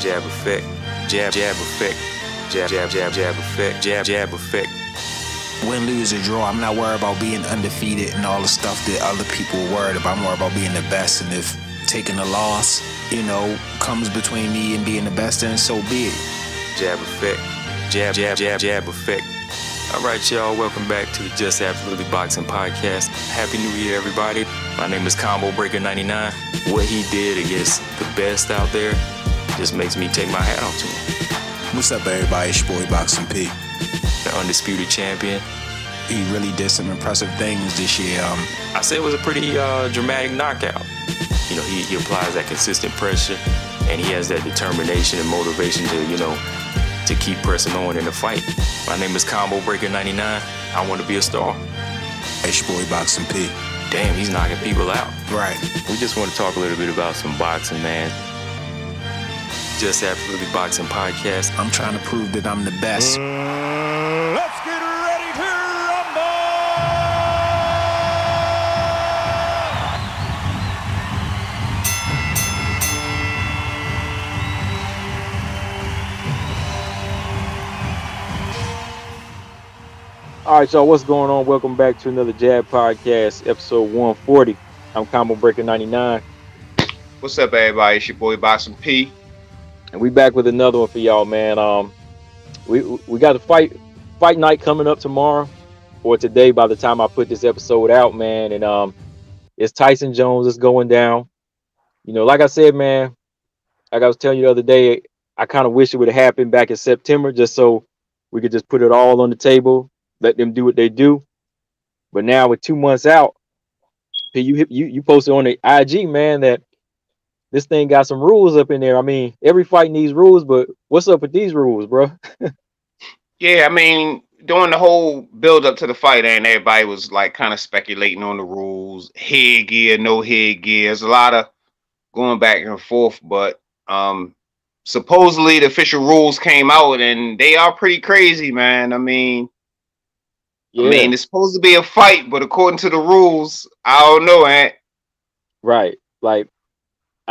jab effect, jab, jab effect, jab, jab, jab, jab effect, jab, jab effect. Win, lose, or draw, I'm not worried about being undefeated and all the stuff that other people are worried about. I'm worried about being the best. And if taking a loss, you know, comes between me and being the best, then so be it. Jab effect, jab, jab, jab, jab effect. All right, y'all, welcome back to the Just Absolutely Boxing Podcast. Happy New Year, everybody. My name is Combo Breaker 99. What he did against the best out there just makes me take my hat off to him. What's up, everybody? It's your boy Boxing P. The undisputed champion. He really did some impressive things this year. Um, I said it was a pretty uh, dramatic knockout. You know, he, he applies that consistent pressure and he has that determination and motivation to, you know, to keep pressing on in the fight. My name is Combo Breaker 99. I want to be a star. it's your boy Boxing P. Damn, he's knocking people out. Right. We just want to talk a little bit about some boxing, man. Just Absolutely Boxing Podcast. I'm trying to prove that I'm the best. Let's get ready to rumble! All right, y'all, what's going on? Welcome back to another Jab Podcast, episode 140. I'm Combo Breaker 99, What's up, everybody? It's your boy Boxing P. and we back with another one for y'all, man. Um, we we got a fight fight night coming up tomorrow or today by the time I put this episode out, man. And um, it's Tyson Jones is going down. You know, like I said, man, like I was telling you the other day, I kind of wish it would have happened back in September, just so we could just put it all on the table, let them do what they do. But now with two months out, you you you posted on the IG, man, that this thing got some rules up in there. I mean, every fight needs rules, but what's up with these rules, bro? Yeah, I mean, during the whole build up to the fight, and everybody was like kind of speculating on the rules, headgear, no headgear. There's a lot of going back and forth, but um supposedly the official rules came out and they are pretty crazy, man. I mean, I mean, it's supposed to be a fight, but according to the rules, I don't know, Ant. right. Like,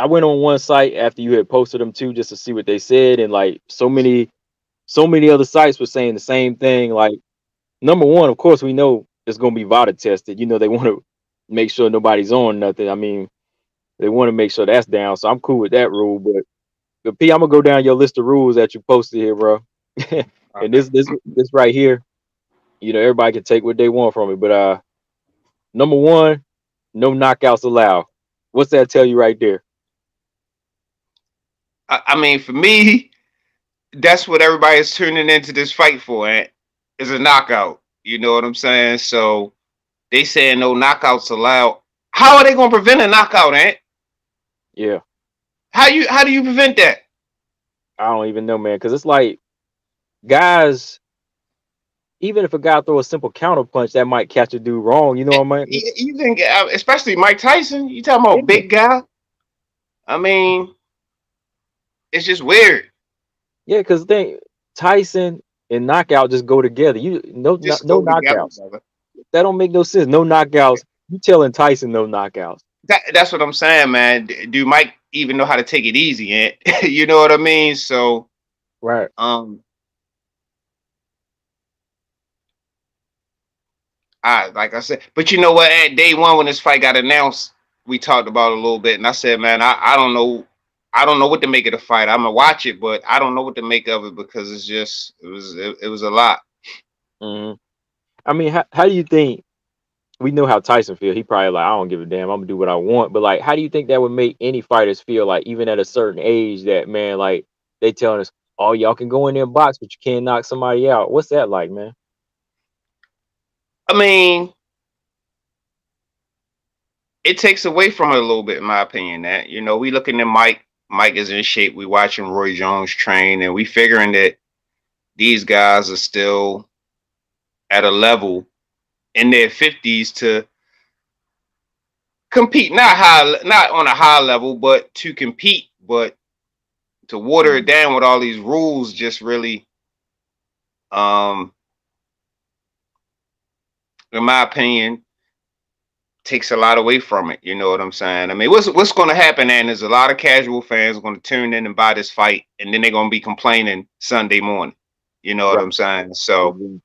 I went on one site after you had posted them too, just to see what they said, and like so many, so many other sites were saying the same thing. Like, number one, of course, we know it's gonna be VADA tested. You know, they want to make sure nobody's on nothing. I mean, they want to make sure that's down. So I'm cool with that rule. But, but P, I'm gonna go down your list of rules that you posted here, bro. and this this this right here, you know, everybody can take what they want from it. But uh number one, no knockouts allowed. What's that tell you right there? I, I mean, for me, that's what everybody is tuning into this fight for, is a knockout. You know what I'm saying? So they saying no knockouts allowed. How are they gonna prevent a knockout, Ant? Yeah, How you how do you prevent that? I don't even know, man, because it's like guys. Even if a guy throw a simple counter punch, that might catch a dude wrong. You know what I mean? You, you think, uh, especially Mike Tyson, you talking about Yeah. big guy? I mean, it's just weird. Yeah, because thing Tyson and knockout just go together. You no Just no together, knockouts. brother. That don't make no sense. No knockouts. You telling Tyson no knockouts? That, that's what I'm saying, man. Do Mike even know how to take it easy? Ant? you know what I mean? So, Right. um, I like I said, but you know what? At day one when this fight got announced, we talked about it a little bit, and I said, man, I, I don't know, I don't know what to make of the fight. I'm gonna watch it, but I don't know what to make of it because it's just it was it, it was a lot. hmm I mean, how, how do you think? We know how Tyson feel. He probably like, I don't give a damn. I'm gonna do what I want. But like, how do you think that would make any fighters feel like, even at a certain age, that man, like they telling us, oh, y'all can go in there and box, but you can't knock somebody out. What's that like, man? I mean, it takes away from it a little bit, in my opinion. That you know, we looking at Mike. Mike is in shape. We watching Roy Jones train, and we figuring that these guys are still at a level in their fifties to compete. Not high, not on a high level, but to compete. But to water it down with all these rules, just really, um, in my opinion, takes a lot away from it. You know what I'm saying? I mean, what's what's going to happen? And is a lot of casual fans going to tune in and buy this fight, and then they're going to be complaining Sunday morning. You know right. what I'm saying? So mm-hmm.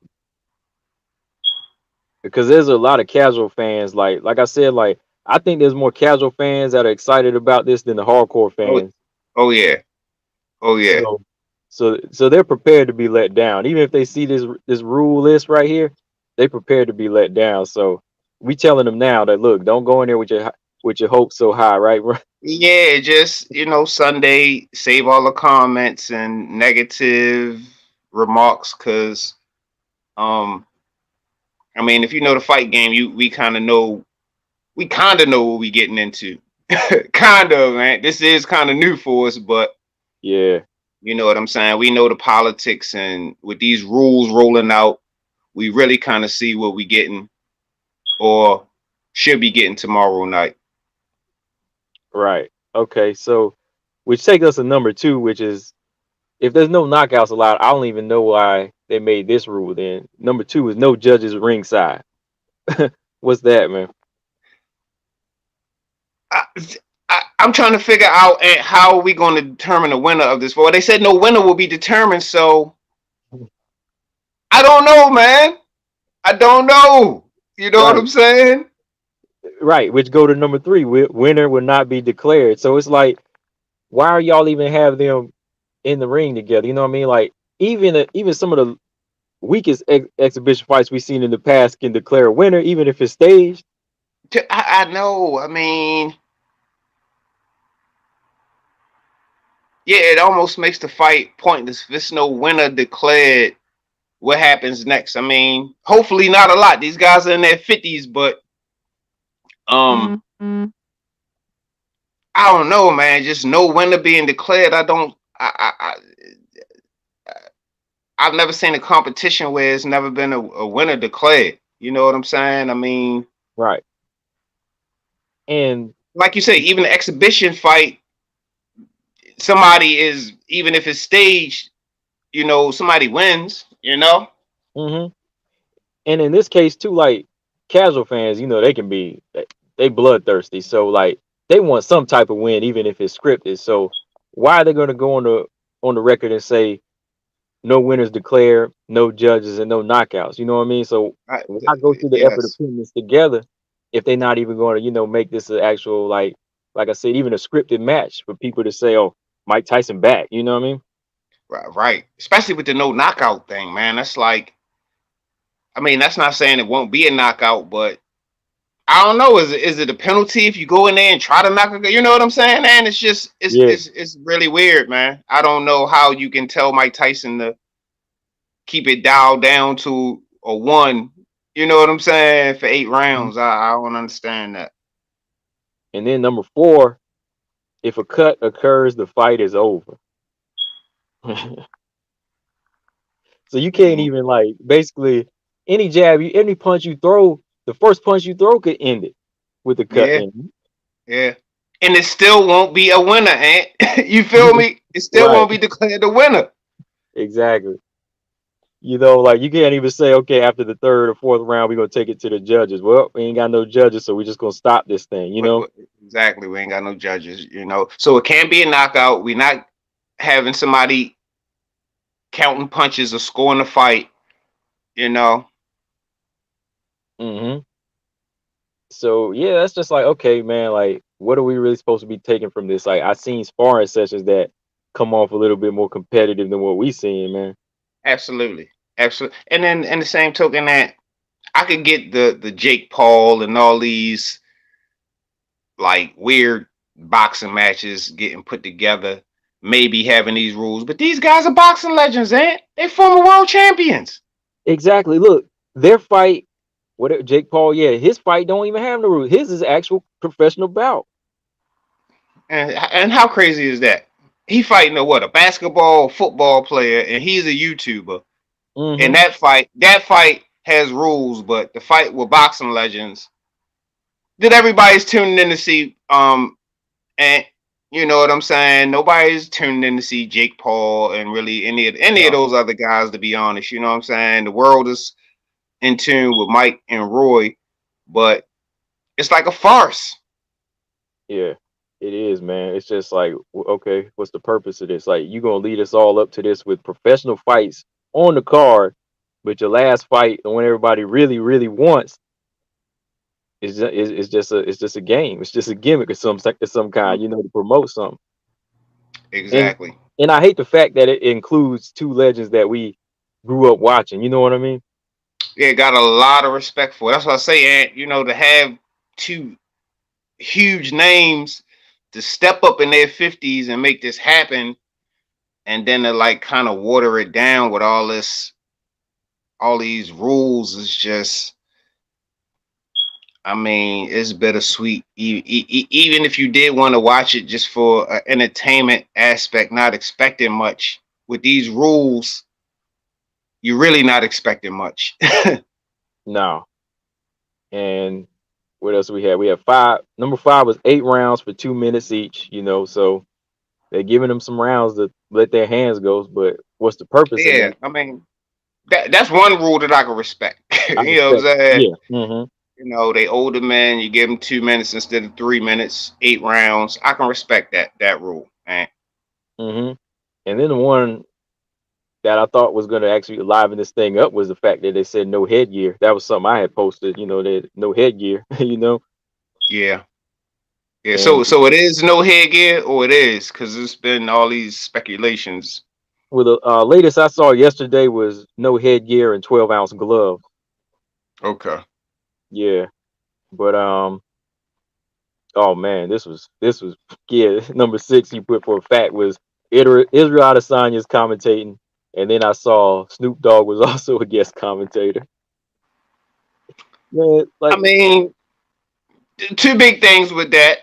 because there's a lot of casual fans, like like I said, like I think there's more casual fans that are excited about this than the hardcore oh, fans. Oh, oh yeah, oh yeah. So, so so they're prepared to be let down, even if they see this this rule list right here. They prepared to be let down. So we telling them now that look, don't go in there with your with your hopes so high, right? yeah, just you know, Sunday, save all the comments and negative remarks, because, um, I mean, if you know the fight game, you we kind of know, we kind of know what we getting into, kind of, man. This is kind of new for us, but yeah, you know what I'm saying. We know the politics, and with these rules rolling out, we really kind of see what we getting or should be getting tomorrow night. Right. Okay. So, which takes us to number two, which is if there's no knockouts allowed, I don't even know why they made this rule. Then number two is no judges ringside. What's that, man? I, I, am trying to figure out how are we going to determine the winner of this. Well, they said no winner will be determined, so I don't know, man. I don't know. You know right. what I'm saying? Right, which go to number three. Winner will not be declared. So it's like, why are y'all even have them in the ring together? You know what I mean? Like even even some of the weakest ex- exhibition fights we've seen in the past can declare a winner, even if it's staged. I, I know. I mean, yeah, it almost makes the fight pointless. If there's no winner declared, what happens next. I mean, hopefully not a lot. These guys are in their fifties, but um, mm-hmm. I don't know, man. Just no winner being declared. I don't. I, I, I I've never seen a competition where it's never been a, a winner declared. You know what I'm saying? I mean, right. And like you say, even the exhibition fight, somebody is even if it's staged, you know, somebody wins you know. Mm-hmm. And in this case too, like casual fans, you know, they can be they bloodthirsty. So like they want some type of win, even if it's scripted. So why are they going to go on the on the record and say no winners declared, no judges, and no knockouts? You know what I mean? So I, I go through the yes. effort of putting this together if they're not even going to, you know, make this an actual like like I said, even a scripted match for people to say, "Oh, Mike Tyson back." You know what I mean? Right, right. Especially with the no knockout thing, man. That's like, I mean, that's not saying it won't be a knockout, but I don't know. Is it is it a penalty if you go in there and try to knock it? You know what I'm saying, man? It's just it's yeah. it's it's really weird, man. I don't know how you can tell Mike Tyson to keep it dialed down to a one. You know what I'm saying for eight mm-hmm. rounds. I, I don't understand that. And then number four, if a cut occurs, the fight is over. so you can't even like basically any jab, you any punch you throw, the first punch you throw could end it with the cut. Yeah. yeah. And it still won't be a winner, Ant. you feel me? It still right. won't be declared a winner. Exactly. You know, like you can't even say, okay, after the third or fourth round, we're gonna take it to the judges. Well, we ain't got no judges, so we're just gonna stop this thing, you know? Exactly. We ain't got no judges, you know. So it can't be a knockout. We're not having somebody counting punches or scoring a fight, you know. Mm-hmm. So yeah, that's just like okay, man. Like, what are we really supposed to be taking from this? Like, I've seen sparring sessions that come off a little bit more competitive than what we seen, man. Absolutely, absolutely. And then, in the same token, that I could get the the Jake Paul and all these like weird boxing matches getting put together maybe having these rules, but these guys are boxing legends, ain't they? Former world champions. Exactly. Look, their fight, whatever Jake Paul, yeah, his fight don't even have the rules. His is actual professional bout. And and how crazy is that? He fighting a what a basketball football player, and he's a YouTuber. Mm-hmm. And that fight, that fight has rules, but the fight with boxing legends, that everybody's tuning in to see. Um, and you know what I'm saying? Nobody's tuning in to see Jake Paul and really any of any of those other guys, to be honest. You know what I'm saying? The world is in tune with Mike and Roy, but it's like a farce. Yeah, it is, man. It's just like, okay, what's the purpose of this? Like, you gonna lead us all up to this with professional fights on the card, but your last fight, the one everybody really, really wants, is just, is, is just a it's just a game. It's just a gimmick of some of some kind, you know, to promote something. Exactly. And, and I hate the fact that it includes two legends that we grew up watching. You know what I mean? Yeah, got a lot of respect for. It. That's what I say, and you know, to have two huge names to step up in their fifties and make this happen, and then to like kind of water it down with all this, all these rules is just. I mean, it's bittersweet. Even if you did want to watch it just for an entertainment aspect, not expecting much with these rules, you're really not expecting much. no. And what else we had? We have five. Number five was eight rounds for two minutes each. You know, so they're giving them some rounds to let their hands go. But what's the purpose? Yeah, I mean, that that's one rule that I can respect. you know what I'm saying? Yeah. Mm-hmm. You know, they older men. You give them two minutes instead of three minutes, eight rounds. I can respect that that rule, man. Mm-hmm. And then the one that I thought was going to actually liven this thing up was the fact that they said no headgear. That was something I had posted. You know, that no headgear. you know. Yeah. Yeah. And so so it is no headgear, or it is because it's been all these speculations. Well, the uh, latest I saw yesterday was no headgear and twelve ounce glove. Okay. Yeah, but um. Oh man, this was this was yeah. Number six you put for a fact was Israel Adesanya's commentating and then I saw Snoop Dogg was also a guest commentator. Man, like, I mean, two big things with that.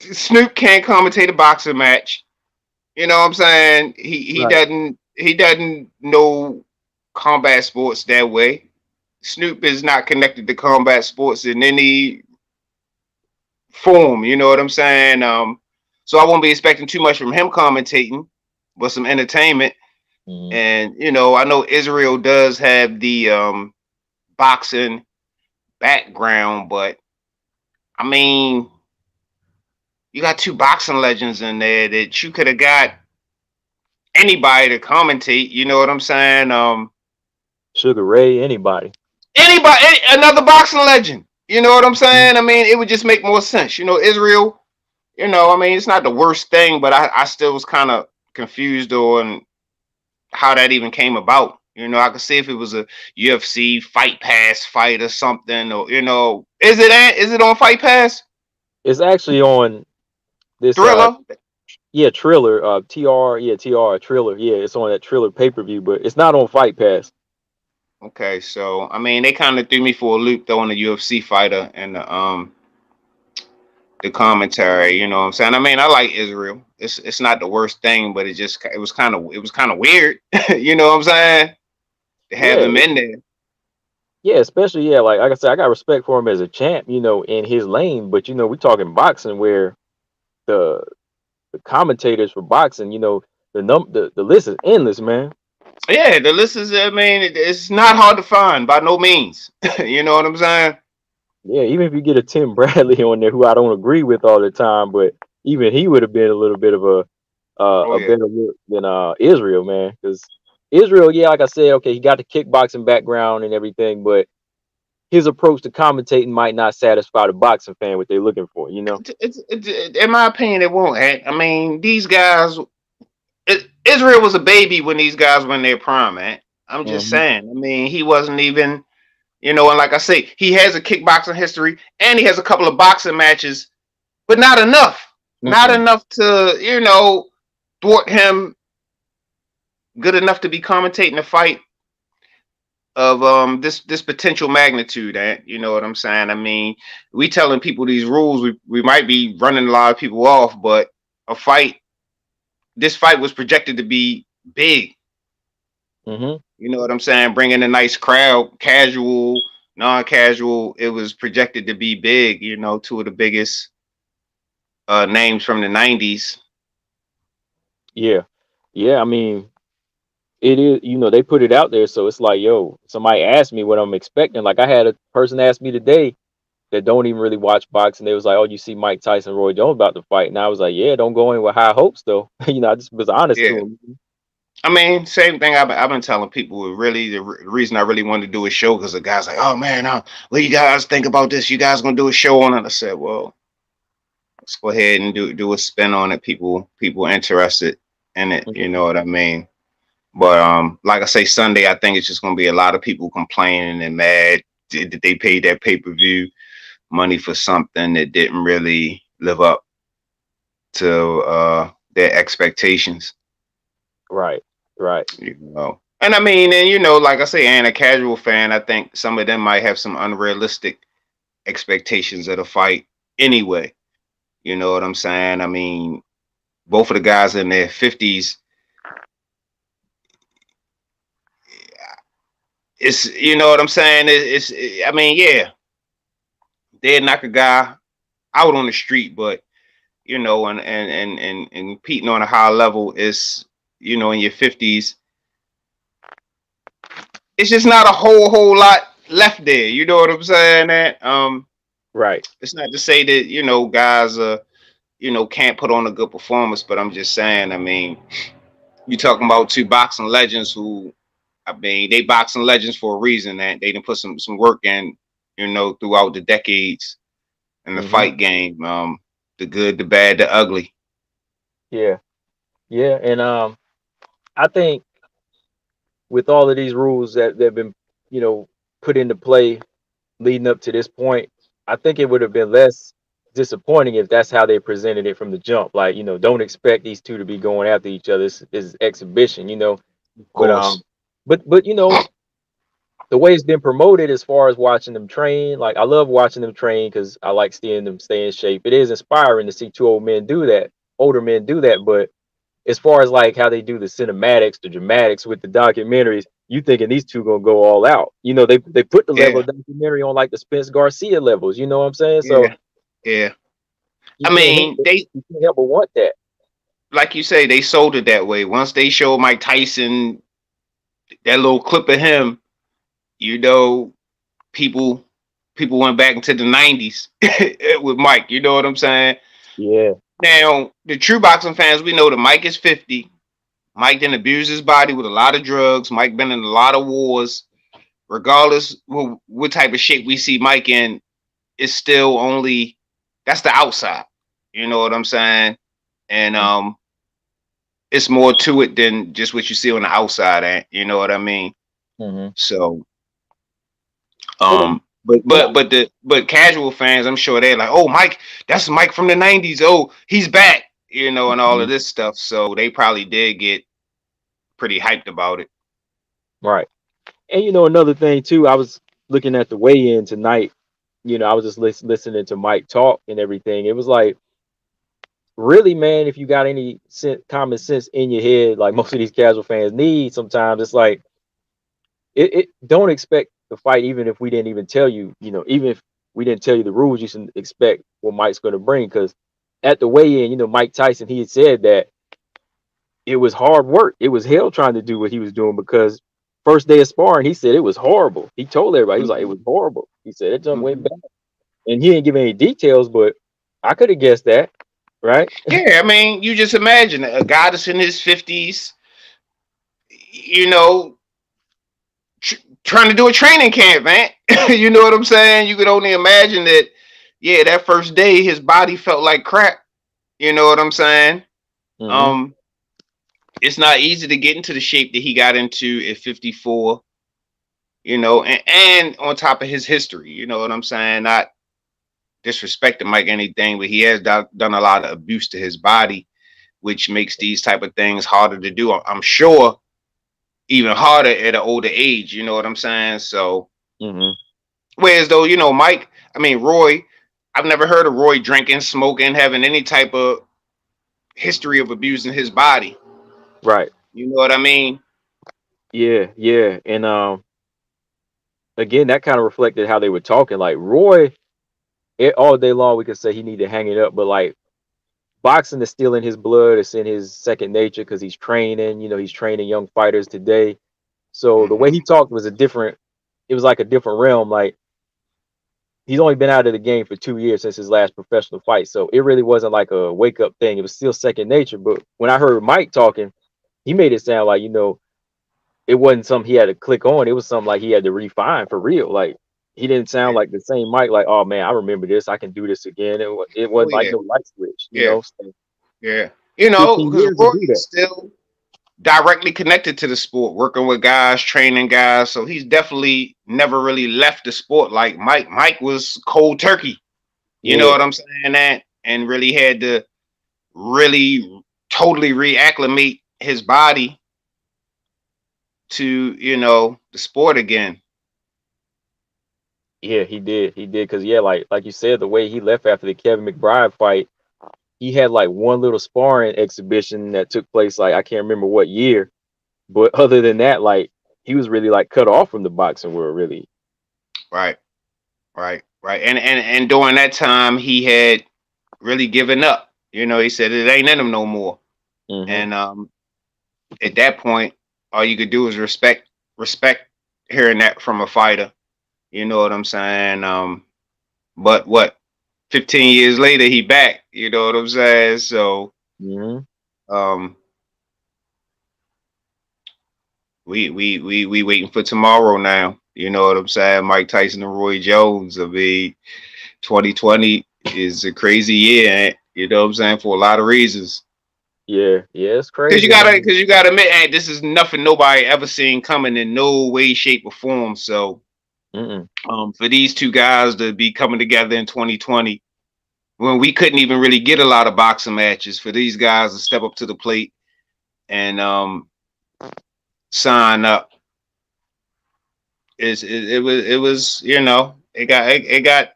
Snoop can't commentate a boxing match. You know what I'm saying? He he right. doesn't he doesn't know combat sports that way. Snoop is not connected to combat sports in any form. You know what I'm saying? Um, so I won't be expecting too much from him commentating, but some entertainment. Mm-hmm. And you know, I know Israel does have the um boxing background, but I mean, you got two boxing legends in there that you could have got anybody to commentate. You know what I'm saying? Um, Sugar Ray, anybody, anybody, another boxing legend. You know what I'm saying? I mean, it would just make more sense. You know, Israel. You know, I mean, it's not the worst thing, but I, I still was kind of confused on how that even came about. You know, I could see if it was a UFC Fight Pass fight or something, or you know, is it at, is it on Fight Pass? It's actually on this uh, Triller. Uh, yeah, Triller. Uh, TR. Yeah, TR. Triller. Yeah, it's on that Triller pay per view, but it's not on Fight Pass. Okay, so I mean, they kind of threw me for a loop throwing the UFC fighter and the um the commentary. You know what I'm saying? I mean, I like Israel. It's it's not the worst thing, but it just it was kind of it was kind of weird. you know what I'm saying? To have yeah. him in there. Yeah, especially yeah, like, like I said, I got respect for him as a champ, you know, in his lane. But you know, we're talking boxing where the the commentators for boxing, you know, the num the, the list is endless, man. Yeah, the list is. I mean, it, it's not hard to find by no means. you know what I'm saying? Yeah, even if you get a Tim Bradley on there, who I don't agree with all the time, but even he would have been a little bit of a uh, oh, a yeah. better look than uh, Israel, man. Because Israel, yeah, like I said, okay, he got the kickboxing background and everything, but his approach to commentating might not satisfy the boxing fan what they're looking for. You know, it's, it's, it's, in my opinion, it won't. I mean, these guys, Israel was a baby when these guys were in their prime, man. I'm just mm-hmm. saying. I mean, he wasn't even you know, and like I say, he has a kickboxing history and he has a couple of boxing matches, but not enough. Mm-hmm. Not enough to, you know, thwart him good enough to be commentating a fight of um this this potential magnitude eh? you know what i'm saying i mean we telling people these rules we, we might be running a lot of people off but a fight this fight was projected to be big mm-hmm. You know what I'm saying? Bringing a nice crowd, casual, non-casual. It was projected to be big. You know, two of the biggest uh, names from the '90s. Yeah, yeah. I mean, it is. You know, they put it out there, so it's like, yo, somebody asked me what I'm expecting. Like I had a person ask me today, that don't even really watch boxing, they was like, "Oh, you see Mike Tyson, Roy Jones about to fight," and I was like, "Yeah, don't go in with high hopes, though." you know, I just was honest Yeah. to him. I mean, same thing I've been, I've been telling people. Really, the re- reason I really wanted to do a show because the guy's like, "Oh man, uh, what do you guys think about this? You guys gonna do a show on it?" I said, "Well, let's go ahead and do do a spin on it. People people interested in it. You know what I mean?" But um, like I say, Sunday, I think it's just gonna be a lot of people complaining and mad that that they paid that pay per view money for something that didn't really live up to uh their expectations. Right, right. you know. And I mean, and you know, like I say, and a casual fan, I think some of them might have some unrealistic expectations of the fight anyway. You know what I'm saying? I mean, both of the guys in their 50s. It's you know what I'm saying? It- It's, I mean, yeah, they'd knock a guy out on the street, but you know, and and and and, and competing on a high level is you know in your 50s it's just not a whole whole lot left there. You know what i'm saying? That um Right. it's not to say that you know guys uh you know can't put on a good performance but i'm just saying i mean you talking about two boxing legends who i mean they boxing legends for a reason that they didn't put some some work in you know throughout the decades in the Mhm. fight game um the good the bad the ugly Yeah. Yeah. And um I think with all of these rules that have been, you know, put into play leading up to this point, I think it would have been less disappointing if that's how they presented it from the jump. Like, you know, don't expect these two to be going after each other. This is exhibition, you know. But um but but you know, the way it's been promoted as far as watching them train, like I love watching them train because I like seeing them stay in shape. It is inspiring to see two old men do that, older men do that. But as far as like how they do the cinematics, the dramatics with the documentaries, you thinking these two gonna go all out. You know, they they put the level of documentary on like the Spence Garcia levels, you know what I'm saying? So yeah yeah i mean they you can't help but want that. like you say, they sold it that way. Once they showed Mike Tyson that little clip of him, you know, people people went back into the nineties with Mike. You know what I'm saying? Yeah. Now, the true boxing fans, we know that Mike is 50. Mike didn't abuse his body with a lot of drugs. Mike been in a lot of wars. Regardless what, what type of shape we see Mike in, it's still only that's the outside. You know what I'm saying? And um it's more to it than just what you see on the outside, you know what I mean? hmm So um but but but the but casual fans, I'm sure they're like, oh Mike, that's Mike from the 90s. Oh, he's back, you know, and all of this stuff. So they probably did get pretty hyped about it. Right. And you know, another thing too, I was looking at the weigh-in tonight. You know, I was just lis- listening to Mike talk and everything. It was like, really, man, if you got any sen- common sense in your head, like most of these casual fans need, sometimes it's like, it, it don't expect the fight, even if we didn't even tell you. You know, even if we didn't tell you the rules, you should expect what Mike's going to bring. Because at the weigh-in, you know, Mike Tyson, he had said that it was hard work. It was hell trying to do what he was doing because first day of sparring, he said it was horrible. He told everybody, he was like, it was mm-hmm. horrible. He said it just went mm-hmm. bad. And he didn't give any details, but I could have guessed that, right? Yeah, I mean, you just imagine a guy that's in his 50s, you know, trying to do a training camp, man. you know what I'm saying? You could only imagine that, yeah, that first day his body felt like crap. You know what I'm saying? Mhm. Um, it's not easy to get into the shape that he got into at 54, you know, and, and on top of his history, you know what I'm saying? Not disrespecting Mike anything, but he has do- done a lot of abuse to his body, which makes these type of things harder to do. I'm sure even harder at an older age, you know what I'm saying? So, Mhm. whereas though, you know, Mike, I mean, Roy, I've never heard of Roy drinking, smoking, having any type of history of abusing his body. Right. You know what I mean? Yeah, yeah. And um again, that kind of reflected how they were talking. Like Roy, it, all day long we could say he needed to hang it up, but like boxing is still in his blood, it's in his second nature because he's training, you know, he's training young fighters today. So the mm-hmm. way he talked was a different, it was like a different realm. Like he's only been out of the game for two years since his last professional fight. So it really wasn't like a wake up thing. It was still second nature. But when I heard Mike talking, he made it sound like, you know, it wasn't something he had to click on. It was something like he had to refine for real. Like he didn't sound like the same Mike, like, oh man, I remember this. I can do this again. It, was, it oh, wasn't oh, yeah. like no light switch, you yeah. know? So, yeah. You know, Roy still directly connected to the sport, working with guys, training guys. So he's definitely never really left the sport like Mike. Mike was cold turkey. You yeah. know what I'm saying? That and really had to really totally reacclimate his body to, you know, the sport again. Yeah, he did. He did because yeah, like like you said, the way he left after the Kevin McBride fight, he had like one little sparring exhibition that took place like I can't remember what year, but other than that, like he was really like cut off from the boxing world, really. Right, right, right, and and and during that time, he had really given up. You know, he said it ain't in him no more, mm-hmm. and um, at that point, all you could do is respect respect hearing that from a fighter. You know what I'm saying? Um, but what 15 years later, he back. You know what I'm saying? So, mm-hmm. um, we we we we waiting for tomorrow now. You know what I'm saying? Mike Tyson and Roy Jones. I mean, 2020 is a crazy year. You know what I'm saying? For a lot of reasons. Yeah, yeah, it's crazy. Cause you gotta, cause you gotta admit, hey, this is nothing nobody ever seen coming in no way, shape, or form. So, um, for these two guys to be coming together in 2020 when we couldn't even really get a lot of boxing matches, for these guys to step up to the plate and um, sign up is it, it, was it was you know it got it, it got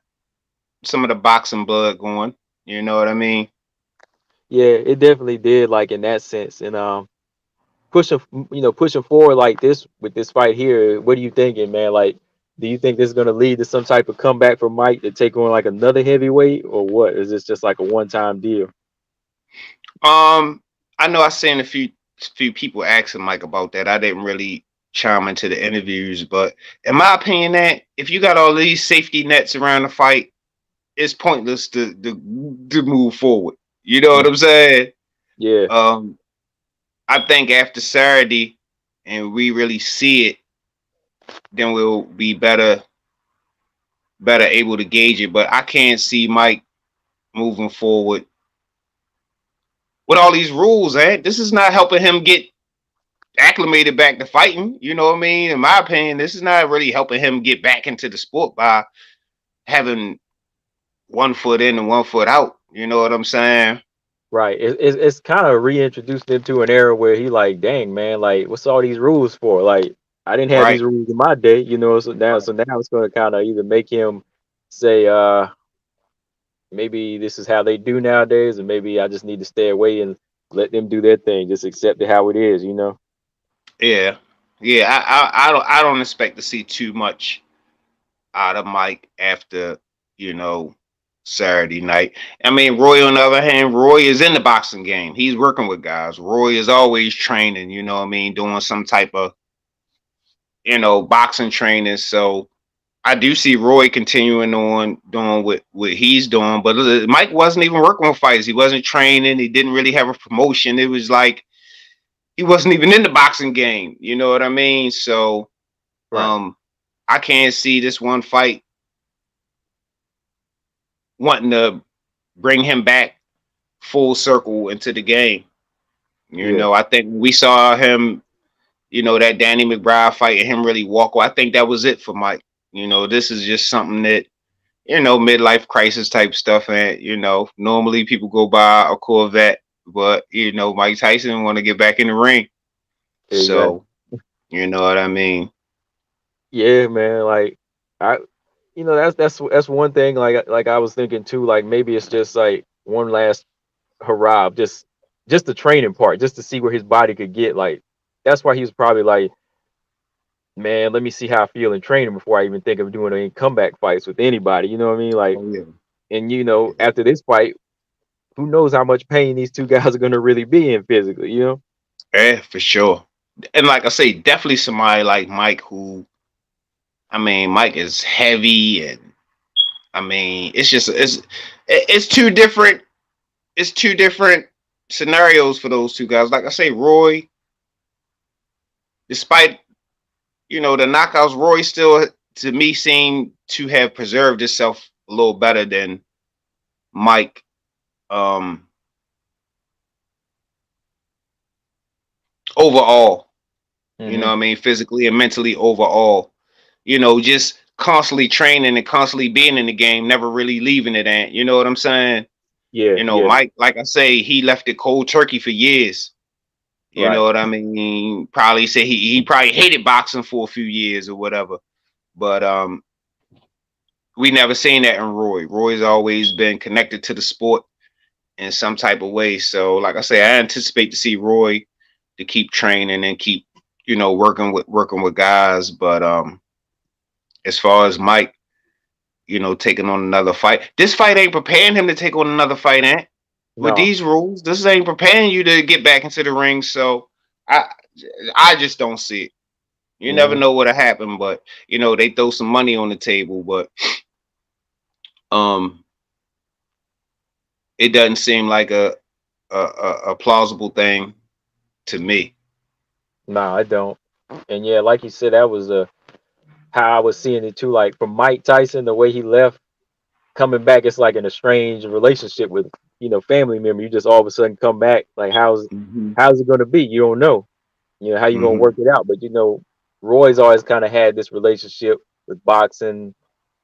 some of the boxing blood going. You know what I mean? Yeah, it definitely did. Like in that sense, and um, pushing you know pushing forward like this with this fight here. What are you thinking, man? Like do you think this is going to lead to some type of comeback for Mike to take on like another heavyweight, or what? Is this just like a one-time deal? Um, I know I seen a few few people asking Mike about that. I didn't really chime into the interviews, but in my opinion, that if you got all these safety nets around the fight, it's pointless to to, to move forward. You know what I'm saying? Yeah. Um, I think after Saturday, and we really see it, then we'll be better better able to gauge it. But I can't see Mike moving forward with all these rules, eh? This is not helping him get acclimated back to fighting. You know what I mean? In my opinion, this is not really helping him get back into the sport by having one foot in and one foot out. You know what I'm saying? Right. It, it, it's kind of reintroduced him to an era where he like, dang man, like what's all these rules for? Like I didn't have right. these rules in my day, you know. So now, so now it's going to kind of either make him say, uh, maybe this is how they do nowadays, and maybe I just need to stay away and let them do their thing, just accept it how it is, you know. Yeah, yeah. I, I, I don't, I don't expect to see too much out of Mike after, you know, Saturday night. I mean, Roy, on the other hand, Roy is in the boxing game. He's working with guys. Roy is always training, you know what I mean, doing some type of you know, boxing training. So I do see Roy continuing on doing what, what he's doing, but Mike wasn't even working on fights. He wasn't training. He didn't really have a promotion. It was like he wasn't even in the boxing game. You know what I mean? So right. um I can't see this one fight wanting to bring him back full circle into the game. You yeah. know, I think we saw him you know, that Danny McBride fight and him really walk away. I think that was it for Mike. You know, this is just something that, you know, midlife crisis type stuff. And, you know, normally people go buy a Corvette, but, you know, Mike Tyson want to get back in the ring. Exactly. So, you know what I mean? Yeah, man. Like, I, you know, that's, that's, that's one thing. Like, like I was thinking too, like maybe it's just like one last hurrah, just, just the training part, just to see where his body could get. Like, that's why he was probably like, man, let me see how I feel in training before I even think of doing any comeback fights with anybody. You know what I mean? Like, oh, yeah. and you know, after this fight, who knows how much pain these two guys are going to really be in physically? You know? Yeah, for sure. And like I say, definitely somebody like Mike who, I mean, Mike is heavy and I mean, it's just it's it's two different it's two different scenarios for those two guys. Like I say, Roy, despite you know the knockouts, Roy still to me seemed to have preserved himself a little better than Mike. Um, overall, mm-hmm. you know, I mean, physically and mentally overall, you know, just constantly training and constantly being in the game, never really leaving it. And you know what I'm saying? Yeah. You know, yeah. Mike, like I say, he left it cold turkey for years. You right. know what I mean? Probably say he he probably hated boxing for a few years or whatever. But um we never seen that in Roy. Roy's always been connected to the sport in some type of way. So like I say, I anticipate to see Roy to keep training and keep, you know, working with working with guys. But um as far as Mike, you know, taking on another fight. This fight ain't preparing him to take on another fight, ain't? No. With these rules, this ain't preparing you to get back into the ring. So I I just don't see it. You mm never know what'll happen, but you know, they throw some money on the table, but um it doesn't seem like a a, a plausible thing to me. No, I don't. And yeah, like you said, that was a how I was seeing it too. Like from Mike Tyson, the way he left, coming back, it's like an estranged relationship with you know family member. You just all of a sudden come back. Like how's mm-hmm. how's it going to be? You don't know. You know how you mm-hmm. gonna work it out. But you know, Roy's always kind of had this relationship with boxing.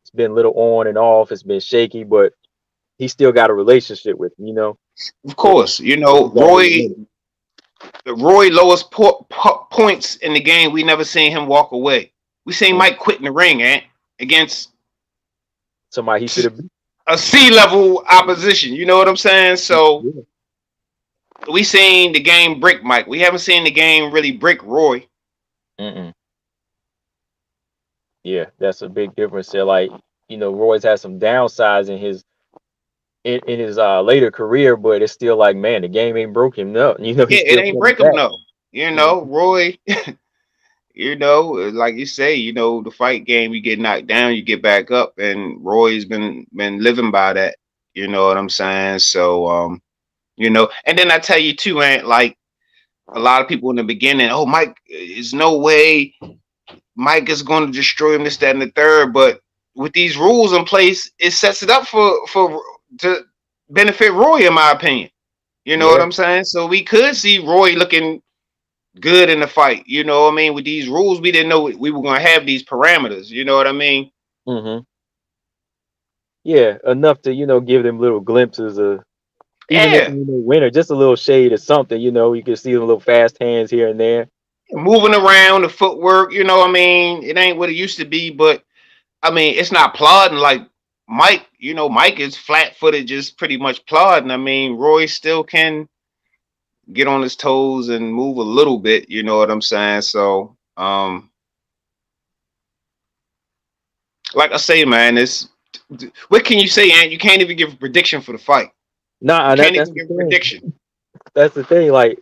It's been little on and off. It's been shaky, but he still got a relationship with him, you know. Of course, you know Roy. The Roy lowest po- po- points in the game. We never seen him walk away. We seen Mike quit in the ring, eh? Against somebody he should have a C level opposition. You know what I'm saying? So yeah. we seen the game brick Mike. We haven't seen the game really brick Roy. Mm-mm. Yeah, that's a big difference there. Like you know, Roy's had some downsides in his in, in his uh, later career, but it's still like, man, the game ain't broke him. No, you know, yeah, it ain't break him. No, you know, Roy. you know, like you say, you know, the fight game, you get knocked down, you get back up, and Roy's been been living by that. You know what I'm saying? So, um, you know, and then I tell you too, man, like a lot of people in the beginning, oh, Mike, there's no way Mike is going to destroy him, this, that, and the third. But with these rules in place, it sets it up for for to benefit Roy, in my opinion. You know yeah. what I'm saying? So we could see Roy looking good in the fight. You know what I mean? With these rules, we didn't know we were going to have these parameters. You know what I mean? Mm-hmm. Yeah, enough to you know give them little glimpses of even yeah. if you know, winner, just a little shade or something. You know, you can see the little fast hands here and there, moving around the footwork. You know, I mean, it ain't what it used to be, but I mean, it's not plodding like Mike. You know, Mike is flat footed, just pretty much plodding. I mean, Roy still can get on his toes and move a little bit, you know what I'm saying? So, um, like I say, man, it's what can you say, Ant? You can't even give a prediction for the fight. Nah, you that, can't even give a prediction. That's the thing. Like,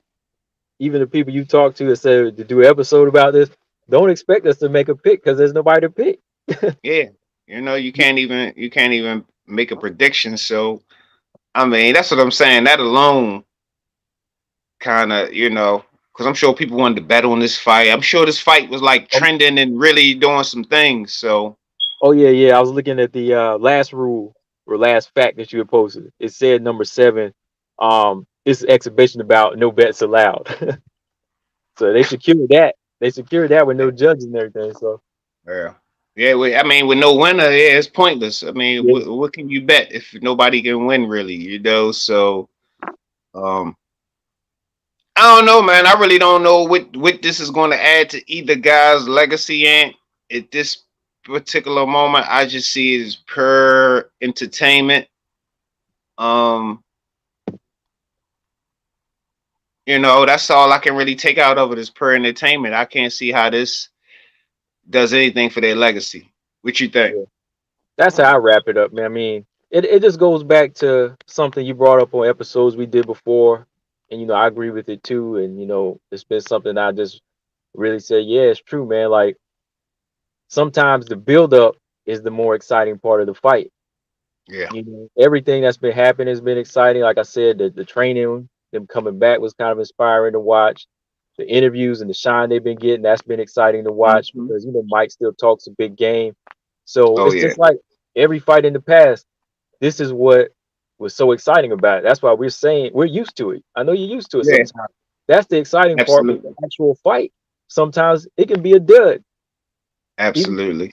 even the people you talk to that said to do an episode about this, don't expect us to make a pick because there's nobody to pick. yeah, you know, you can't even you can't even make a prediction. So, I mean, that's what I'm saying. That alone kind of, you know, because I'm sure people wanted to bet on this fight. I'm sure this fight was like oh. trending and really doing some things. So, oh yeah, yeah. I was looking at the uh, last rule or last fact that you had posted. It said number seven, um, this exhibition about no bets allowed. so they secured that. They secured that with no judges and everything. So yeah. Yeah, I mean, with no winner, yeah, it's pointless. I mean, yeah. what, what can you bet if nobody can win, really? You know, so um, I don't know, man. I really don't know what what this is going to add to either guy's legacy. And at this particular moment, I just see it as pure entertainment. Um, you know, that's all I can really take out of it is pure entertainment. I can't see how this does anything for their legacy. What you think? That's how I wrap it up, man. I mean, it, it just goes back to something you brought up on episodes we did before and you know I agree with it too. And you know it's been something I just really say, yeah, it's true, man. Like sometimes the build up is the more exciting part of the fight. Yeah. You know, everything that's been happening has been exciting. Like I said, the, the training, them coming back was kind of inspiring to watch. The interviews and the shine they've been getting, that's been exciting to watch Mhm. because you know Mike still talks a big game. So Oh, it's just like every fight in the past, this is what was so exciting about it. That's why we're saying we're used to it. I know you're used to it Yeah. sometimes. That's the exciting part with Absolutely. the actual fight. Sometimes it can be a dud. Absolutely.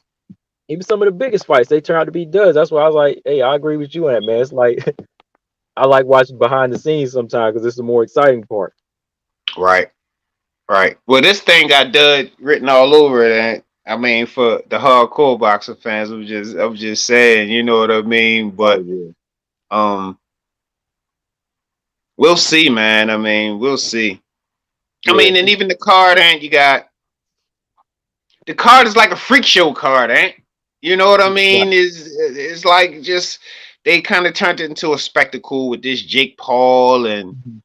Even some of the biggest fights, they turn out to be duds. That's why I was like, hey, I agree with you on that, man. It's like I like watching behind the scenes sometimes because it's the more exciting part. Right. Right. Well, this thing got dud written all over it. And I mean, for the hardcore boxing fans, I'm just I'm just saying, you know what I mean? But Oh, yeah. Um we'll see, man. I mean, we'll see. I mean, and even the card ain't you got the card is like a freak show card, ain't? You know what I mean? Is it's like just they kind of turned it into a spectacle with this Jake Paul and Mhm.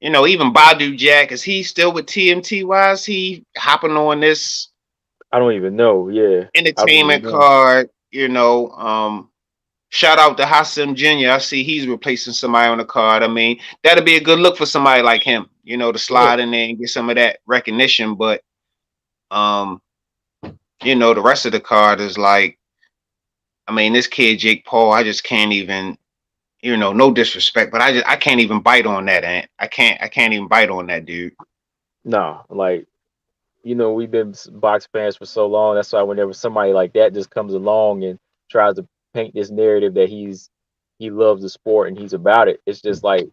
you know even Badou Jack. Is he still with TMT? Why is he hopping on this I don't even know. Yeah. entertainment know. card? You know, um, shout out to Hasim Jr. I see he's replacing somebody on the card. I mean, that'd be a good look for somebody like him. You know, to slide in there and get some of that recognition. But um, you know, the rest of the card is like, I mean, this kid Jake Paul, I just can't even, you know, no disrespect, but I just I can't even bite on that, Ant. I can't I can't even bite on that dude. No, like you know, we've been box fans for so long. That's why whenever somebody like that just comes along and tries to paint this narrative that he's he loves the sport and he's about it, it's just like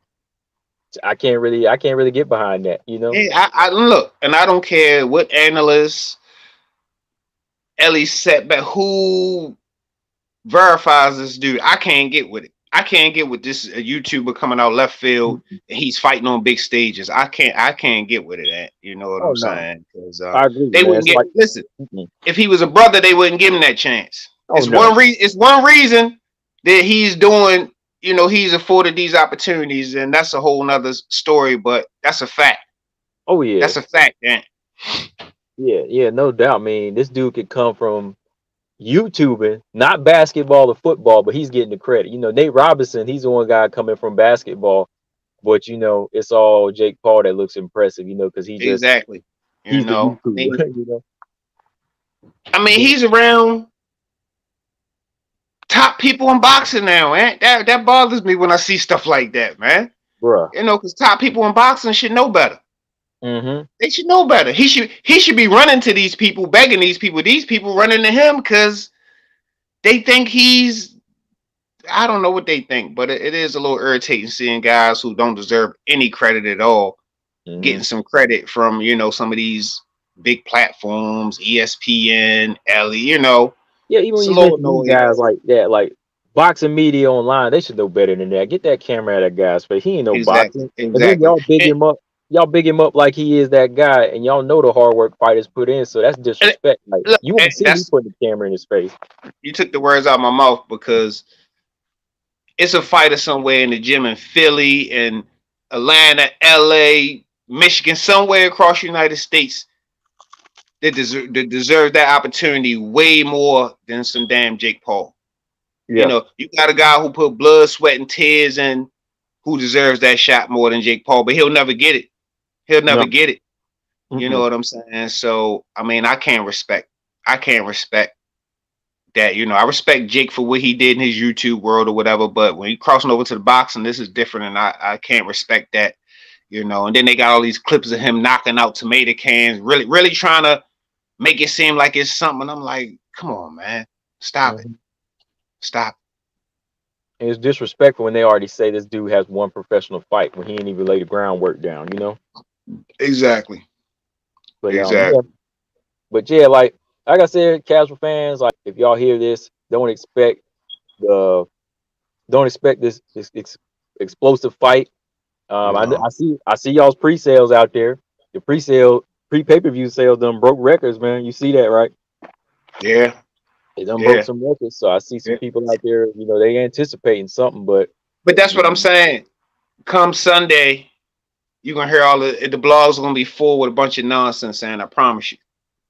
I can't really I can't really get behind that, you know? I, I look, and I don't care what analyst, Ellie but who verifies this dude. I can't get with it. I can't get with this YouTuber coming out left field. and He's fighting on big stages. I can't. I can't get with it. At you know what Oh, I'm no. saying? 'Cause, uh, I agree. they wouldn't get. like, listen, if he was a brother, they wouldn't give him that chance. Oh, it's no. one reason. It's one reason that he's doing. You know, he's afforded these opportunities, and that's a whole nother story. But that's a fact. Oh yeah. That's a fact, man. Yeah, yeah, no doubt. I mean, this dude could come from YouTubing, not basketball or football, but he's getting the credit. You know, Nate Robinson, he's the one guy coming from basketball, but you know, it's all Jake Paul that looks impressive. You know, because he just Exactly. You know, the I mean, YouTuber. you know, I mean, he's around top people in boxing now, man. That that bothers me when I see stuff like that, man. bruh. You know, because top people in boxing should know better. Mm-hmm. They should know better. He should he should be running to these people, begging these people. These people running to him because they think he's. I don't know what they think, but it, it is a little irritating seeing guys who don't deserve any credit at all mm-hmm. getting some credit from you know some of these big platforms, ESPN, Ellie. You know, Yeah, even when you Slow mention no, guys like that, like boxing media online, they should know better than that. Get that camera out of that guy's face. He ain't no Exactly, boxing. And then y'all big And- him up. Y'all big him up like he is that guy, and y'all know the hard work fighters put in. So that's disrespect. Like look, you want and to see me that's- putting the camera in his face. you took the words out of my mouth because it's a fighter somewhere in the gym in Philly and Atlanta, LA, Michigan, somewhere across the United States that deserve that deserve that opportunity way more than some damn Jake Paul. Yeah, You know, you got a guy who put blood, sweat, and tears in who deserves that shot more than Jake Paul, but he'll never get it. He'll never No. get it. You Mm-mm. know what I'm saying? So I mean, I can't respect. I can't respect that. You know, I respect Jake for what he did in his YouTube world or whatever. But when you crossing over to the boxing, this is different, and I I can't respect that. You know, and then they got all these clips of him knocking out tomato cans, really really trying to make it seem like it's something. I'm like, come on, man, stop it, Mhm. stop. And it's disrespectful when they already say this dude has one professional fight when he ain't even laid the groundwork down. You know. Exactly. But um, Exactly. yeah. But yeah, like like I said, casual fans, like if y'all hear this, don't expect the don't expect this, this ex, explosive fight. Um, I, I see I see y'all's pre-sales out there. The pre-sale pre pay-per-view sales done broke records, man. You see that, right? Yeah. They done Yeah. broke some records. So I see some Yeah. people out there, you know, they anticipating something, but But that's what I'm saying. Come Sunday, you're gonna hear all the the blogs are gonna be full with a bunch of nonsense, and I promise you.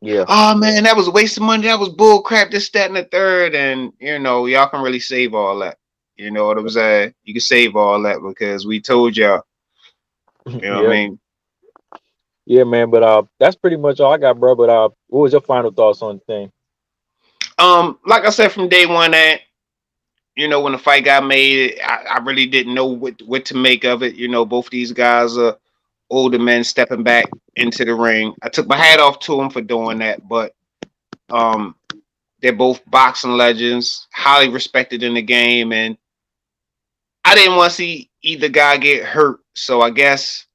yeah. Oh man, that was a waste of money. That was bull crap. This, that, and the third, and you know, y'all can really save all that. You know what I'm saying? You can save all that because we told y'all. You know yeah. what I mean? Yeah, man. But uh, that's pretty much all I got, bro. But uh, what was your final thoughts on the thing? Um, like I said from day one, that you know when the fight got made, I, I really didn't know what what to make of it. You know, both these guys are older men stepping back into the ring. I took my hat off to them for doing that, but um, they're both boxing legends, highly respected in the game, and I didn't want to see either guy get hurt. So I guess,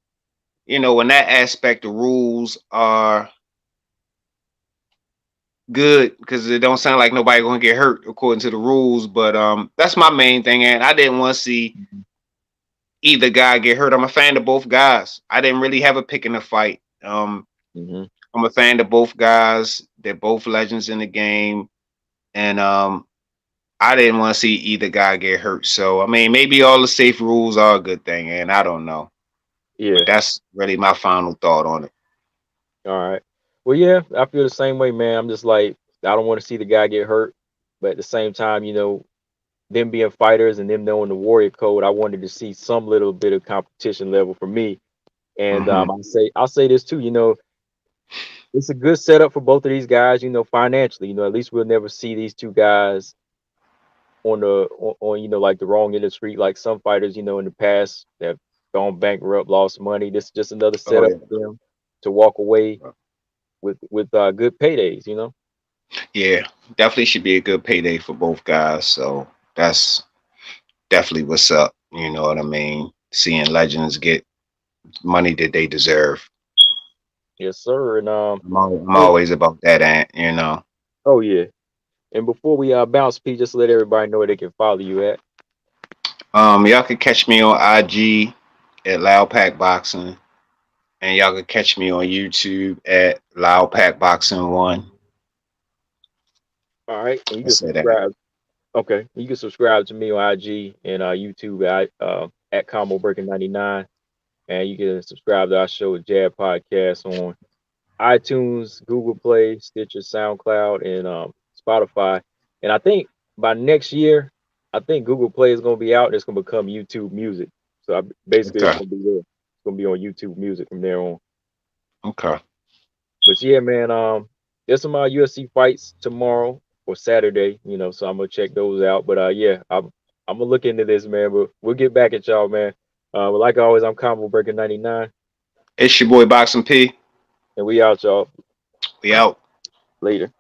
you know, in that aspect, the rules are good because it don't sound like nobody gonna get hurt according to the rules. But um, that's my main thing, and I didn't want to see either guy get hurt. I'm a fan of both guys. I didn't really have a pick in the fight. Um, mm-hmm. I'm a fan of both guys. They're both legends in the game, and um, I didn't want to see either guy get hurt. So I mean, maybe all the safe rules are a good thing, and I don't know. Yeah, but that's really my final thought on it. All right. Well, yeah, I feel the same way, man. I'm just like, I don't want to see the guy get hurt, but at the same time, you know, them being fighters and them knowing the warrior code, I wanted to see some little bit of competition level for me. And um, mm-hmm. um, I say, I'll say this too. You know, it's a good setup for both of these guys. You know, financially, you know, at least we'll never see these two guys on the on, on you know like the wrong end of the street like some fighters. You know, in the past that have gone bankrupt, lost money. This is just another oh, setup oh, yeah. for them to walk away with with uh, good paydays. You know. Yeah, definitely should be a good payday for both guys. So that's definitely what's up. You know what I mean? Seeing legends get money that they deserve. Yes, sir. And um, I'm always, I'm always about that, and you know. Oh yeah. And before we uh bounce, P, just let everybody know where they can follow you at. Um, y'all can catch me on IG at Loud Pack Boxing, and y'all can catch me on YouTube at Loud Pack Boxing One. All right, and you can subscribe. Okay, you can subscribe to me on IG and uh, YouTube at uh, at Combo Breaker ninety nine, and you can subscribe to our show Jab Podcast on iTunes, Google Play, Stitcher, SoundCloud, and um, Spotify. And I think by next year, I think Google Play is going to be out and it's going to become YouTube Music. So I, basically, okay. it's to be there. It's to be on YouTube Music from there on. Okay. But yeah, man, um, there's some uh, UFC fights tomorrow or Saturday, you know, so I'm gonna check those out. But uh, yeah, I'm I'm gonna look into this, man. But we'll get back at y'all, man. Uh, but like always, I'm Combo Breaker 99. It's your boy Boxing P. And we out, y'all. We out. Later.